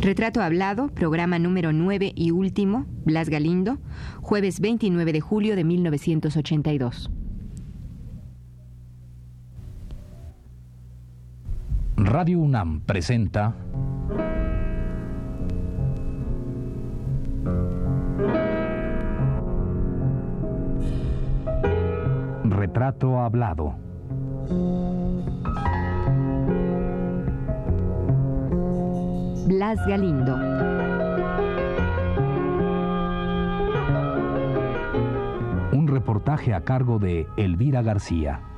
Retrato Hablado, programa número 9 y último, Blas Galindo, jueves 29 de julio de 1982. Radio UNAM presenta Retrato Hablado. Blas Galindo. Un reportaje a cargo de Elvira García.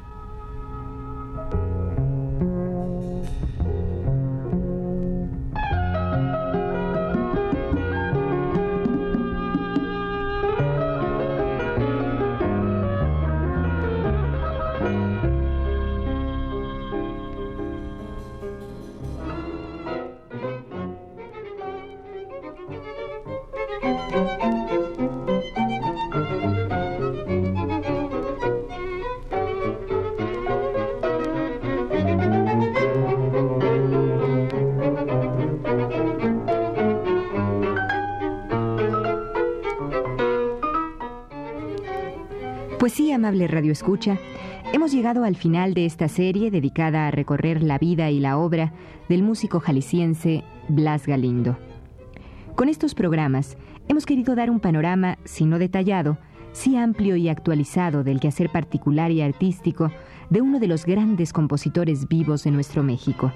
Pues sí, amable Radio Escucha, hemos llegado al final de esta serie dedicada a recorrer la vida y la obra del músico jalisciense Blas Galindo. Con estos programas hemos querido dar un panorama, si no detallado, sí amplio y actualizado del quehacer particular y artístico de uno de los grandes compositores vivos de nuestro México.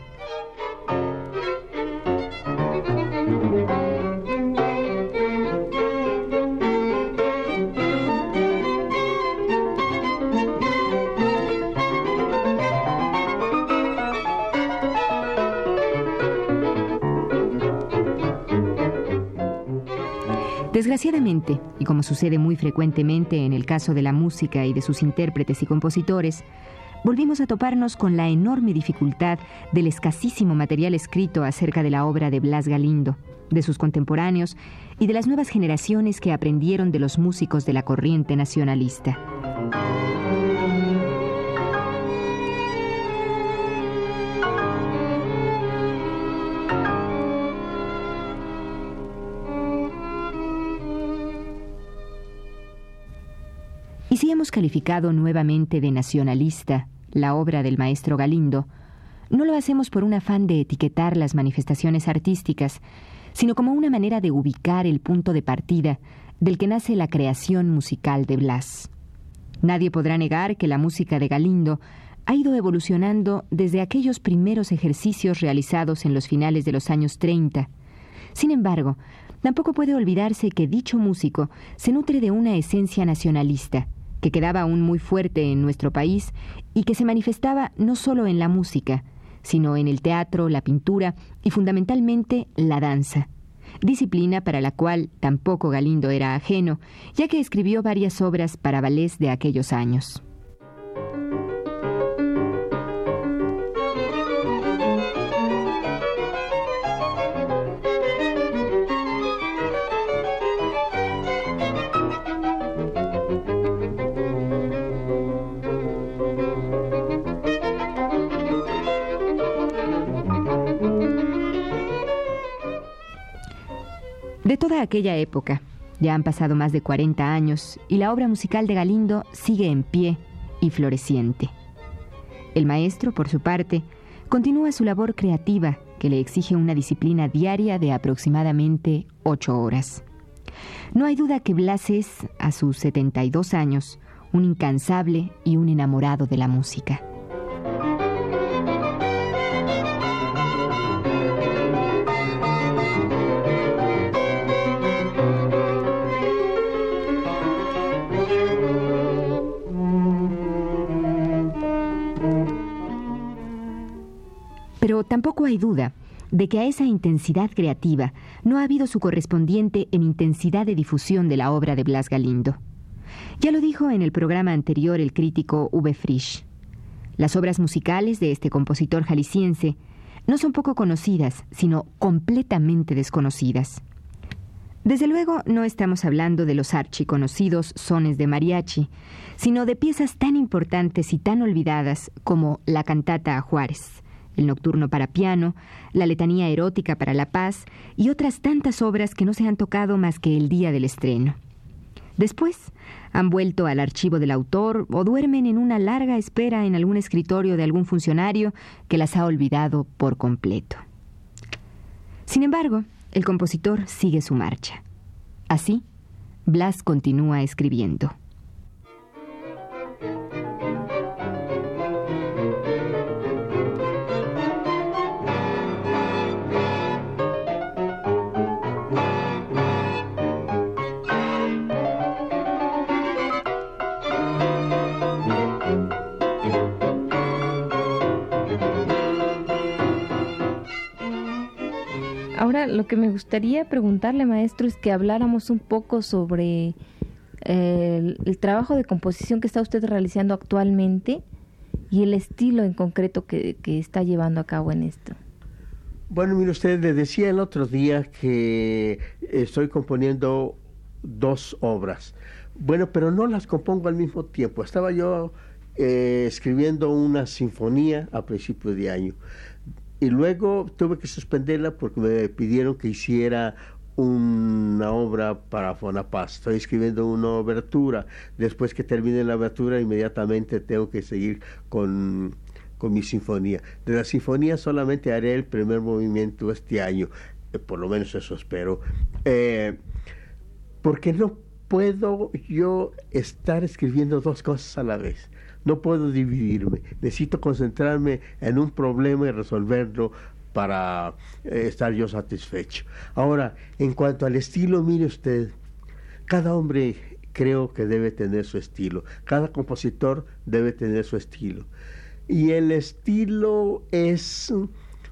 Desgraciadamente, y como sucede muy frecuentemente en el caso de la música y de sus intérpretes y compositores, volvimos a toparnos con la enorme dificultad del escasísimo material escrito acerca de la obra de Blas Galindo, de sus contemporáneos y de las nuevas generaciones que aprendieron de los músicos de la corriente nacionalista. Calificado nuevamente de nacionalista la obra del maestro Galindo, no lo hacemos por un afán de etiquetar las manifestaciones artísticas, sino como una manera de ubicar el punto de partida del que nace la creación musical de Blas. Nadie podrá negar que la música de Galindo ha ido evolucionando desde aquellos primeros ejercicios realizados en los finales de los años 30. Sin embargo, tampoco puede olvidarse que dicho músico se nutre de una esencia nacionalista, que quedaba aún muy fuerte en nuestro país y que se manifestaba no solo en la música, sino en el teatro, la pintura y fundamentalmente la danza, disciplina para la cual tampoco Galindo era ajeno, ya que escribió varias obras para ballets de aquellos años. De toda aquella época, ya han pasado más de 40 años y la obra musical de Galindo sigue en pie y floreciente. El maestro, por su parte, continúa su labor creativa que le exige una disciplina diaria de aproximadamente ocho horas. No hay duda que Blas es, a sus 72 años, un incansable y un enamorado de la música. Pero tampoco hay duda de que a esa intensidad creativa no ha habido su correspondiente en intensidad de difusión de la obra de Blas Galindo. Ya lo dijo en el programa anterior el crítico V. Frisch. Las obras musicales de este compositor jalisciense no son poco conocidas, sino completamente desconocidas. Desde luego no estamos hablando de los archiconocidos sones de mariachi, sino de piezas tan importantes y tan olvidadas como la cantata a Juárez, el Nocturno para piano, la Letanía erótica para la paz y otras tantas obras que no se han tocado más que el día del estreno. Después, han vuelto al archivo del autor o duermen en una larga espera en algún escritorio de algún funcionario que las ha olvidado por completo. Sin embargo, el compositor sigue su marcha. Así, Blas continúa escribiendo. Lo que me gustaría preguntarle, maestro, es que habláramos un poco sobre eh, el, trabajo de composición que está usted realizando actualmente y el estilo en concreto que, está llevando a cabo en esto. Bueno, mire usted, le decía el otro día que estoy componiendo dos obras. Bueno, pero no las compongo al mismo tiempo. Estaba yo eh, escribiendo una sinfonía a principios de año y luego tuve que suspenderla porque me pidieron que hiciera una obra para Fonapaz. Estoy escribiendo una obertura. Después que termine la obertura, inmediatamente tengo que seguir con, con mi sinfonía. De la sinfonía solamente haré el primer movimiento este año. Eh, por lo menos eso espero. Eh, porque no puedo yo estar escribiendo dos cosas a la vez. No puedo dividirme. Necesito concentrarme en un problema y resolverlo para eh, estar yo satisfecho. Ahora, en cuanto al estilo, mire usted, cada hombre creo que debe tener su estilo. Cada compositor debe tener su estilo. Y el estilo es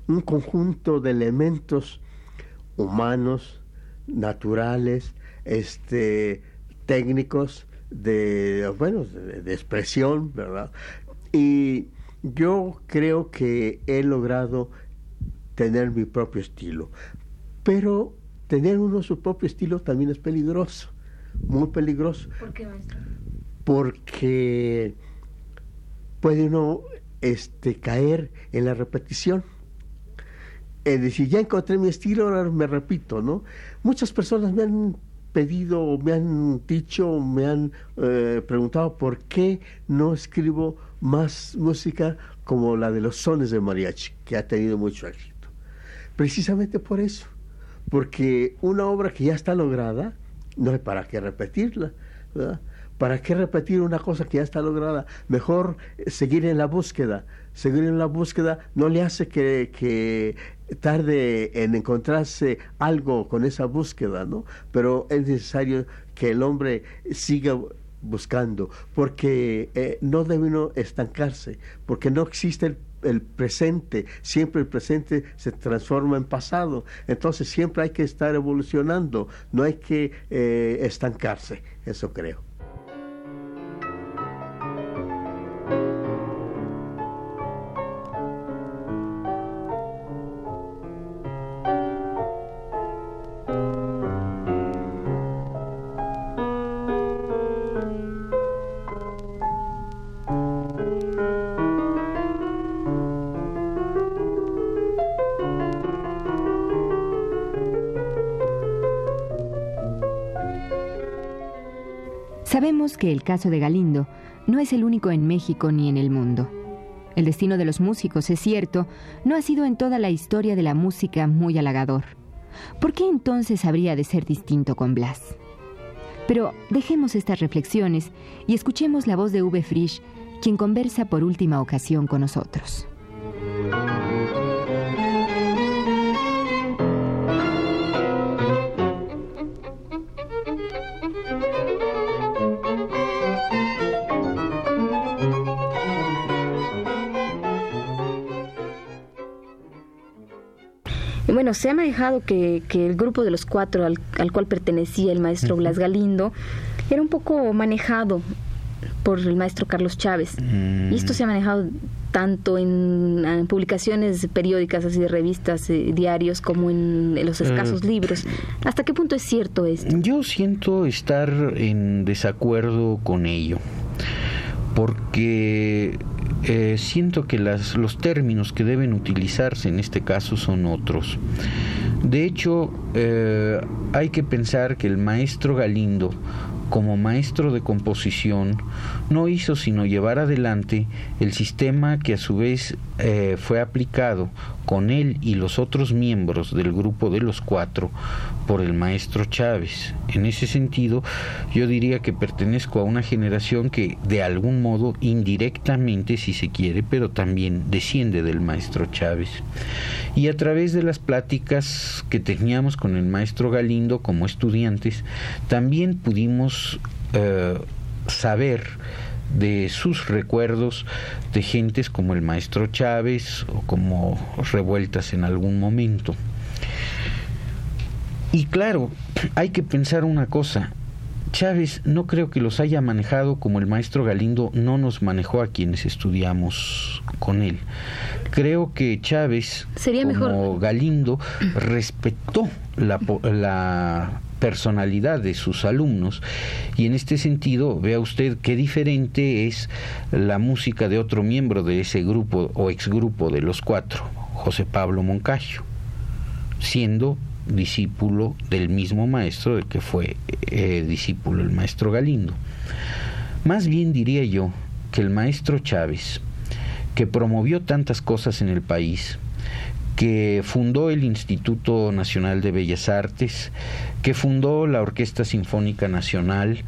un conjunto de elementos humanos, naturales, este, técnicos, de, bueno, de, expresión, ¿verdad? Y yo creo que he logrado tener mi propio estilo. Pero tener uno su propio estilo también es peligroso, muy peligroso. ¿Por qué, maestro? Porque puede uno este, caer en la repetición. Es decir, ya encontré mi estilo, ahora me repito, ¿no? Muchas personas me han pedido, me han dicho, me han eh, preguntado por qué no escribo más música como la de los sones de mariachi, que ha tenido mucho éxito. Precisamente por eso, porque una obra que ya está lograda, no hay para qué repetirla, ¿verdad? ¿Para qué repetir una cosa que ya está lograda? Mejor seguir en la búsqueda. Seguir en la búsqueda no le hace que, tarde en encontrarse algo con esa búsqueda, ¿no? Pero es necesario que el hombre siga buscando, porque eh, no debe uno estancarse, porque no existe el, presente, siempre el presente se transforma en pasado, entonces siempre hay que estar evolucionando, no hay que eh, estancarse, eso creo. Que el caso de Galindo no es el único en México ni en el mundo. El destino de los músicos, es cierto, no ha sido en toda la historia de la música muy halagador. ¿Por qué entonces habría de ser distinto con Blas? Pero dejemos estas reflexiones y escuchemos la voz de V. Frisch, quien conversa por última ocasión con nosotros. Bueno, se ha manejado que, el grupo de los cuatro al, cual pertenecía el maestro Blas Galindo era un poco manejado por el maestro Carlos Chávez. Mm. Y esto se ha manejado tanto en, publicaciones periódicas, así de revistas, eh, diarios, como en, los escasos eh, libros. ¿Hasta qué punto es cierto esto? Yo siento estar en desacuerdo con ello, porque eh, siento que las, los términos que deben utilizarse en este caso son otros. De hecho, eh, hay que pensar que el maestro Galindo como maestro de composición, no hizo sino llevar adelante el sistema que a su vez eh, fue aplicado con él y los otros miembros del grupo de los cuatro por el maestro Chávez. En ese sentido, yo diría que pertenezco a una generación que de algún modo, indirectamente si se quiere, pero también desciende del maestro Chávez. Y a través de las pláticas que teníamos con el maestro Galindo como estudiantes, también pudimos eh, saber de sus recuerdos de gentes como el maestro Chávez o como revueltas en algún momento. Y claro, hay que pensar una cosa. Chávez no creo que los haya manejado como el maestro Galindo no nos manejó a quienes estudiamos con él. Creo que Chávez, Sería como Galindo, respetó la, la personalidad de sus alumnos y en este sentido vea usted qué diferente es la música de otro miembro de ese grupo o exgrupo de los cuatro, José Pablo Moncayo, siendo discípulo del mismo maestro del que fue eh, discípulo el maestro Galindo. Más bien diría yo que el maestro Chávez, que promovió tantas cosas en el país, que fundó el Instituto Nacional de Bellas Artes, que fundó la Orquesta Sinfónica Nacional,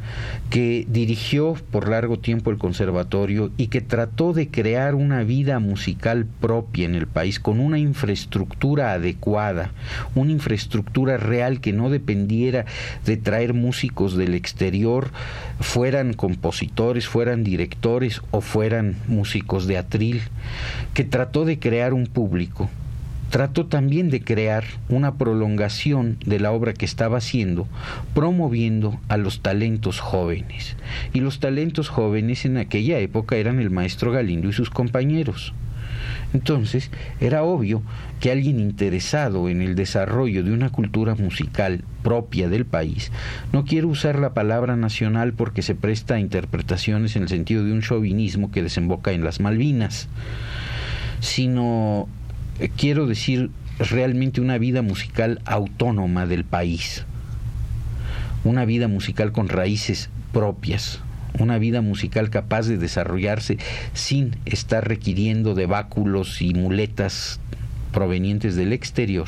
que dirigió por largo tiempo el conservatorio y que trató de crear una vida musical propia en el país con una infraestructura adecuada, una infraestructura real que no dependiera de traer músicos del exterior, fueran compositores, fueran directores o fueran músicos de atril, que trató de crear un público trató también de crear una prolongación de la obra que estaba haciendo, promoviendo a los talentos jóvenes. Y los talentos jóvenes en aquella época eran el maestro Galindo y sus compañeros. Entonces, era obvio que alguien interesado en el desarrollo de una cultura musical propia del país, no quiere usar la palabra nacional porque se presta a interpretaciones en el sentido de un chauvinismo que desemboca en las Malvinas, sino quiero decir realmente una vida musical autónoma del país, una vida musical con raíces propias, una vida musical capaz de desarrollarse sin estar requiriendo de báculos y muletas provenientes del exterior,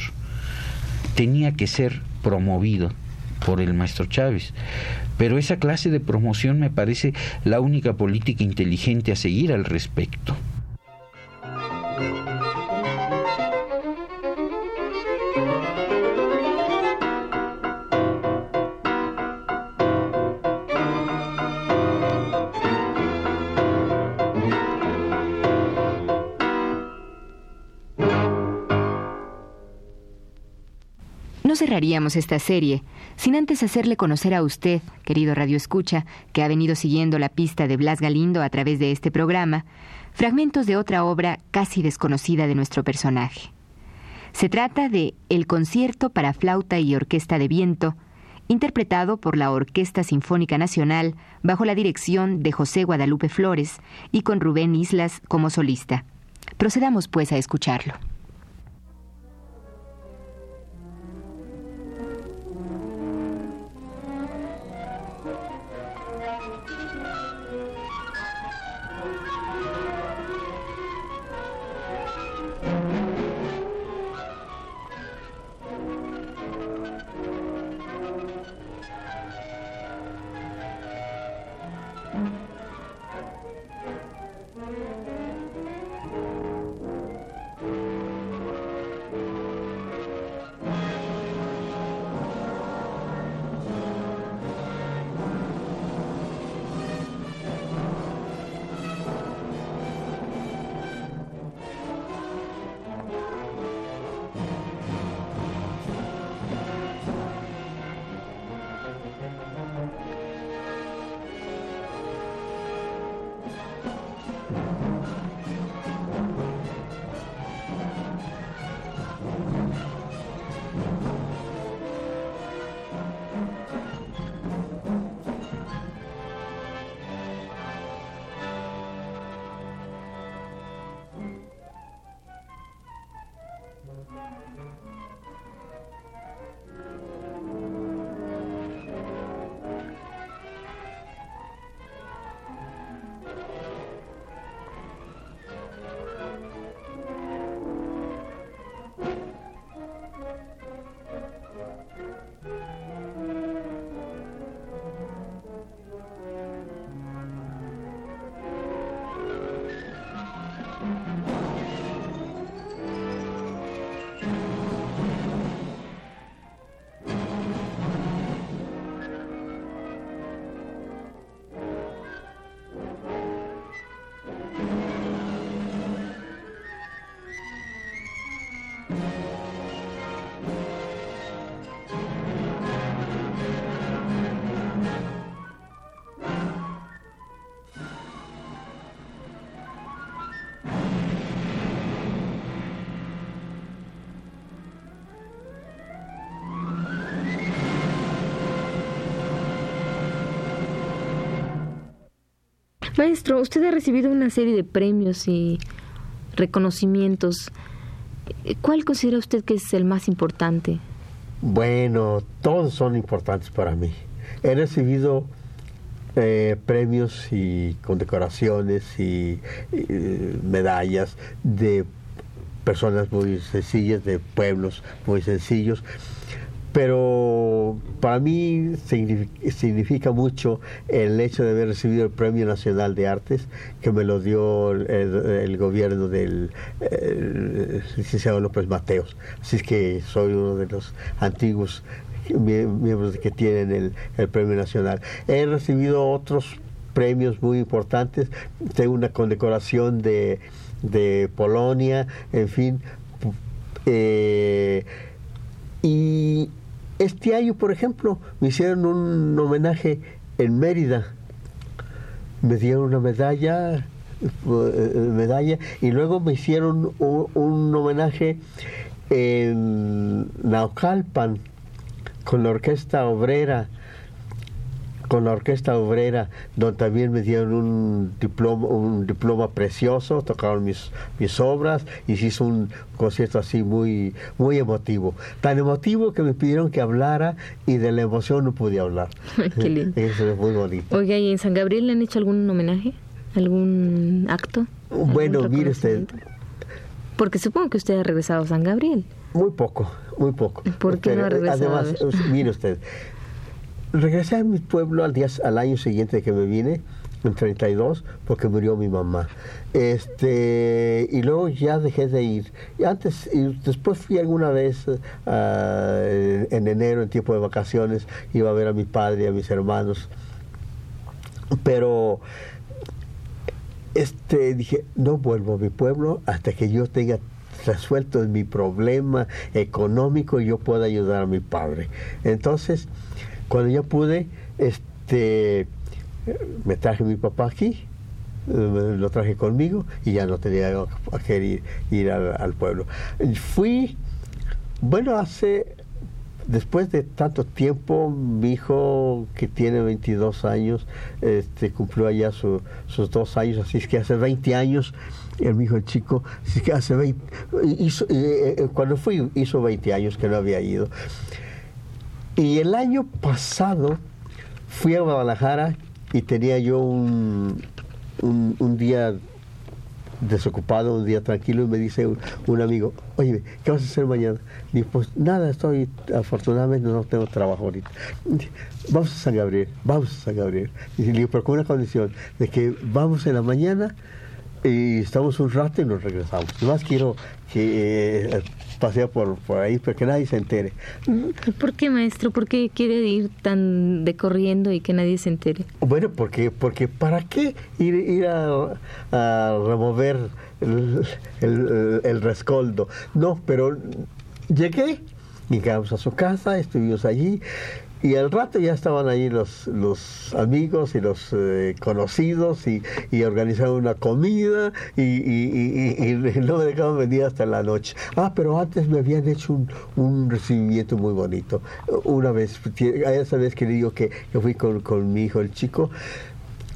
tenía que ser promovido por el maestro Chávez. Pero esa clase de promoción me parece la única política inteligente a seguir al respecto. Cerraríamos esta serie sin antes hacerle conocer a usted, querido Radio Escucha, que ha venido siguiendo la pista de Blas Galindo a través de este programa, fragmentos de otra obra casi desconocida de nuestro personaje. Se trata de El concierto para flauta y orquesta de viento, interpretado por la Orquesta Sinfónica Nacional bajo la dirección de José Guadalupe Flores y con Rubén Islas como solista. Procedamos pues a escucharlo. Maestro, usted ha recibido una serie de premios y reconocimientos. ¿Cuál considera usted que es el más importante? Bueno, todos son importantes para mí. He recibido eh, premios y condecoraciones y, medallas de personas muy sencillas, de pueblos muy sencillos, pero para mí significa, mucho el hecho de haber recibido el Premio Nacional de Artes que me lo dio el, gobierno del licenciado López Mateos. Así es que soy uno de los antiguos miembros que tienen el, Premio Nacional. He recibido otros premios muy importantes. Tengo una condecoración de, de Polonia, en fin. Eh, y este año, por ejemplo, me hicieron un homenaje en Mérida. Me dieron una medalla, eh, medalla y luego me hicieron un, homenaje en Naucalpan con la orquesta obrera con la Orquesta Obrera, donde también me dieron un diploma, un diploma precioso, tocaron mis, mis obras y se hizo un concierto así muy, muy emotivo. Tan emotivo que me pidieron que hablara y de la emoción no pude hablar. Qué lindo. Eso es muy bonito. Oiga, ¿y en San Gabriel le han hecho algún homenaje? ¿Algún acto? Bueno, mire usted. Porque supongo que usted ha regresado a San Gabriel. Muy poco, muy poco. ¿Por qué no ha regresado? Además, mire usted, regresé a mi pueblo al, día, al año siguiente que me vine, en 32, porque murió mi mamá. Este, y luego ya dejé de ir. Antes, y después fui alguna vez ah, en, enero, en tiempo de vacaciones, iba a ver a mi padre y a mis hermanos. Pero este, dije, no vuelvo a mi pueblo hasta que yo tenga resuelto mi problema económico y yo pueda ayudar a mi padre. Entonces, cuando ya pude, este, me traje mi papá aquí, lo traje conmigo y ya no tenía a querer ir, al, pueblo. Fui, bueno, hace, después de tanto tiempo, mi hijo que tiene 22 años, este, cumplió allá sus dos años, así es que hace 20 años, el hijo el chico, así que hace 20, hizo, eh, eh, cuando fui hizo 20 años que no había ido. Y el año pasado fui a Guadalajara y tenía yo un, un, día desocupado, un día tranquilo, y me dice un, amigo, oye, ¿qué vas a hacer mañana? Y pues nada, estoy, afortunadamente no tengo trabajo ahorita. Vamos a San Gabriel, vamos a San Gabriel. Y le digo, pero con una condición, de que vamos en la mañana y estamos un rato y nos regresamos. Más quiero que eh, pasea por, por ahí, pero que nadie se entere. ¿Por qué, maestro? ¿Por qué quiere ir tan de corriendo y que nadie se entere? Bueno, porque, porque ¿para qué ir, ir a, remover el, el, rescoldo? No, pero llegué, llegamos a su casa, estuvimos allí y al rato ya estaban ahí los, los amigos y los eh, conocidos y, y, organizaron una comida y, y, no me dejaban venir hasta la noche. Ah, pero antes me habían hecho un, un recibimiento muy bonito. Una vez, esa vez que le digo que, que fui con, con mi hijo, el chico,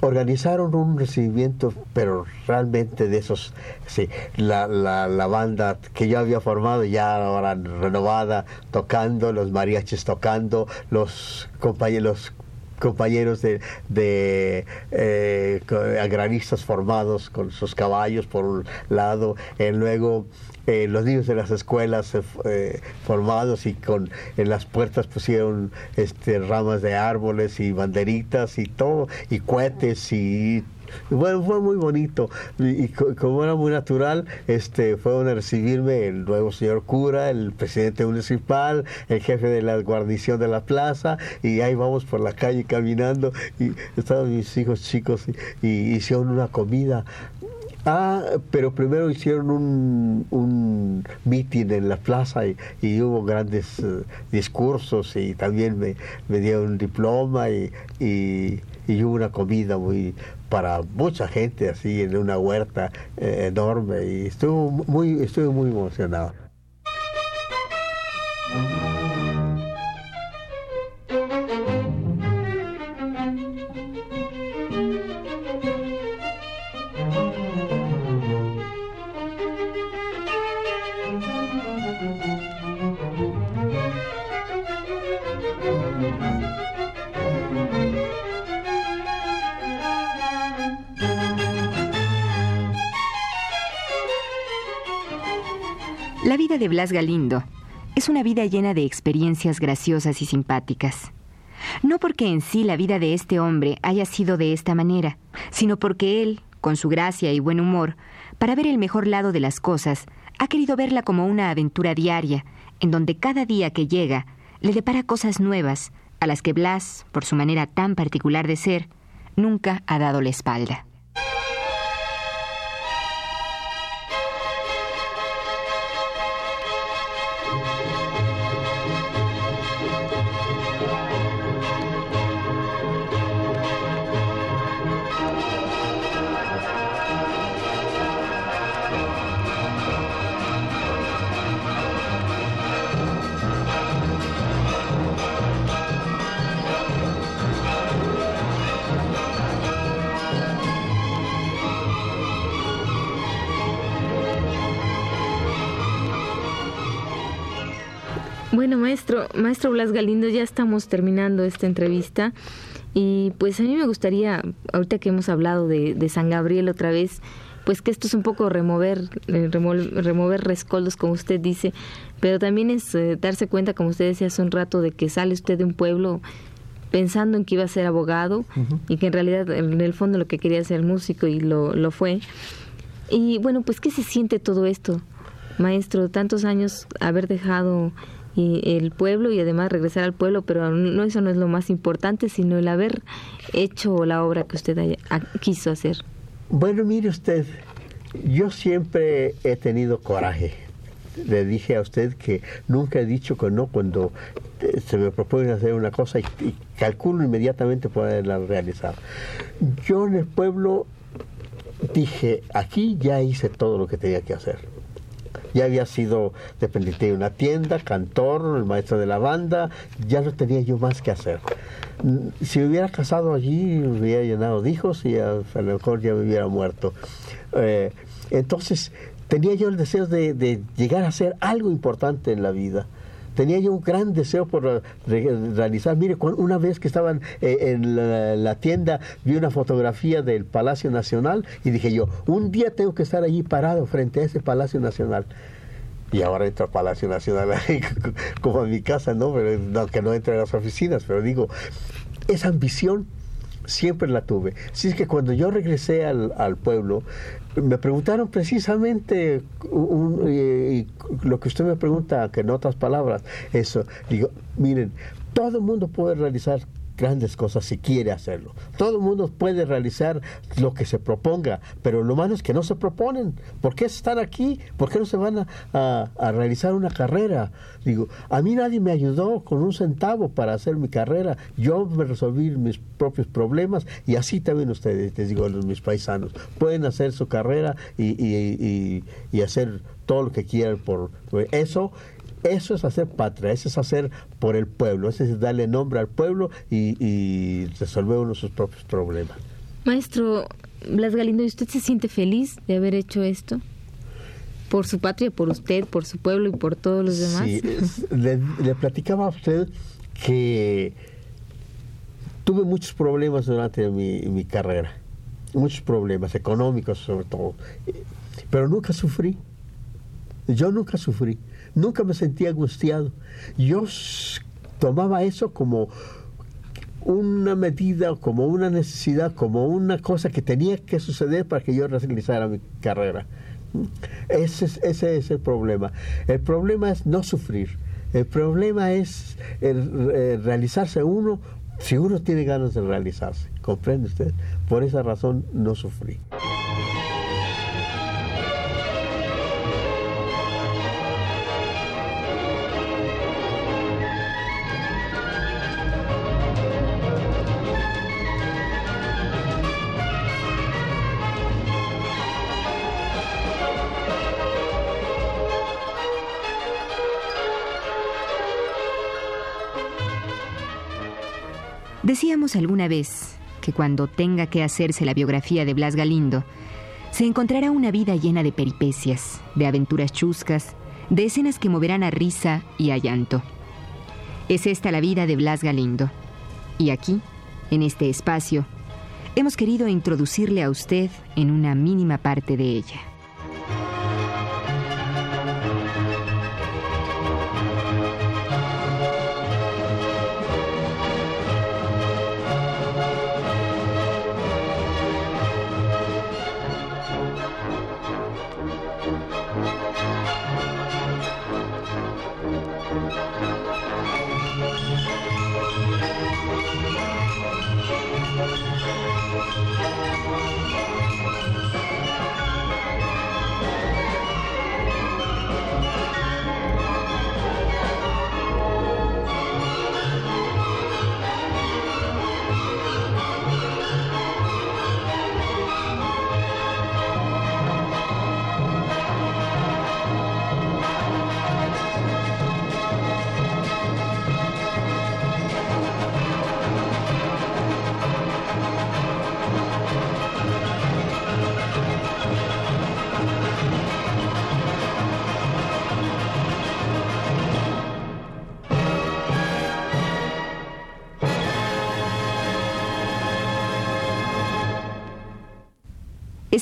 organizaron un recibimiento, pero realmente de esos, sí, la, la, banda que yo había formado, ya ahora renovada, tocando, los mariachis tocando, los compañeros compañeros de, de eh, agraristas formados con sus caballos por un lado, y luego eh, los niños de las escuelas eh, formados y con en las puertas pusieron este ramas de árboles y banderitas y todo y cohetes y bueno, fue muy bonito. Y, como era muy natural, este, fueron a recibirme el nuevo señor cura, el presidente municipal, el jefe de la guarnición de la plaza y ahí vamos por la calle caminando y estaban mis hijos chicos y hicieron una comida. Ah, pero primero hicieron un, un meeting en la plaza y, hubo grandes eh, discursos y también me, me dieron un diploma y, y, hubo una comida muy para mucha gente así en una huerta eh, enorme y estuvo muy, estuve muy emocionado. Blas Galindo es una vida llena de experiencias graciosas y simpáticas. No porque en sí la vida de este hombre haya sido de esta manera, sino porque él, con su gracia y buen humor, para ver el mejor lado de las cosas, ha querido verla como una aventura diaria, en donde cada día que llega le depara cosas nuevas, a las que Blas, por su manera tan particular de ser, nunca ha dado la espalda. Blas Galindo, ya estamos terminando esta entrevista y pues a mí me gustaría, ahorita que hemos hablado de, San Gabriel otra vez, pues que esto es un poco remover, eh, remover rescoldos, como usted dice, pero también es eh, darse cuenta, como usted decía hace un rato, de que sale usted de un pueblo pensando en que iba a ser abogado y que en realidad en el fondo lo que quería ser músico y lo, lo fue. Y bueno, pues ¿qué se siente todo esto, maestro? Tantos años haber dejado y el pueblo y además regresar al pueblo, pero no eso no es lo más importante, sino el haber hecho la obra que usted quiso hacer. Bueno, mire usted, yo siempre he tenido coraje. Le dije a usted que nunca he dicho que no cuando eh, se me propone hacer una cosa y calculo inmediatamente poderla realizar. Yo en el pueblo dije, aquí ya hice todo lo que tenía que hacer ya había sido dependiente de una tienda, cantor, el maestro de la banda, ya no tenía yo más que hacer. Mm, si me hubiera casado allí, me hubiera llenado de hijos y a, lo mejor ya me hubiera muerto. Eh, entonces, tenía yo el deseo de, llegar a hacer algo importante en la vida tenía yo un gran deseo por realizar. Mire, una vez que estaban eh, en la, tienda, vi una fotografía del Palacio Nacional y dije yo, un día tengo que estar allí parado frente a ese Palacio Nacional. Y ahora entro al Palacio Nacional como a mi casa, ¿no? Pero, no, que no entre a las oficinas, pero digo, esa ambición siempre la tuve. Así es que cuando yo regresé al, al pueblo, me preguntaron precisamente lo que usted me pregunta, que en otras palabras, eso. Digo, miren, todo el mundo puede realizar grandes cosas si quiere hacerlo. Todo el mundo puede realizar lo que se proponga, pero lo malo es que no se proponen. ¿Por qué están aquí? ¿Por qué no se van a, realizar una carrera? Digo, a mí nadie me ayudó con un centavo para hacer mi carrera. Yo me resolví mis propios problemas y así también ustedes, les digo, los, mis paisanos, pueden hacer su carrera y, y, y hacer todo lo que quieran por eso eso es hacer patria, eso es hacer por el pueblo, eso es darle nombre al pueblo y, resolver uno sus propios problemas. Maestro Blas Galindo, ¿y usted se siente feliz de haber hecho esto? Por su patria, por usted, por su pueblo y por todos los demás. Sí, le, le platicaba a usted que tuve muchos problemas durante mi, mi, carrera, muchos problemas económicos sobre todo, pero nunca sufrí. Yo nunca sufrí, nunca me sentí angustiado. Yo tomaba eso como una medida, como una necesidad, como una cosa que tenía que suceder para que yo realizara mi carrera. Ese es, el problema. El problema es no sufrir. El problema es realizarse uno si uno tiene ganas de realizarse. ¿Comprende usted? Por esa razón no sufrí. Alguna vez que cuando tenga que hacerse la biografía de Blas Galindo, se encontrará una vida llena de peripecias, de aventuras chuscas, de escenas que moverán a risa y a llanto. Es esta la vida de Blas Galindo. Y aquí, en este espacio, hemos querido introducirle a usted en una mínima parte de ella.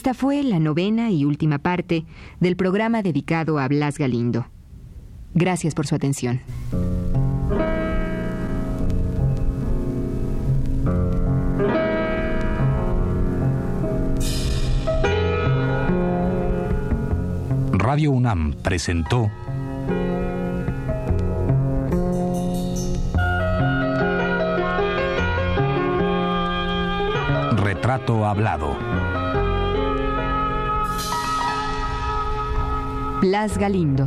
Esta fue la novena y última parte del programa dedicado a Blas Galindo. Gracias por su atención. Radio UNAM presentó Retrato Hablado. Blas Galindo.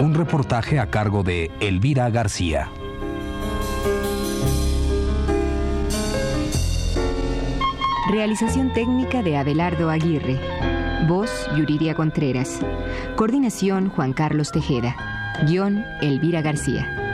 Un reportaje a cargo de Elvira García. Realización técnica de Abelardo Aguirre. Voz Yuridia Contreras. Coordinación Juan Carlos Tejeda. Guión Elvira García.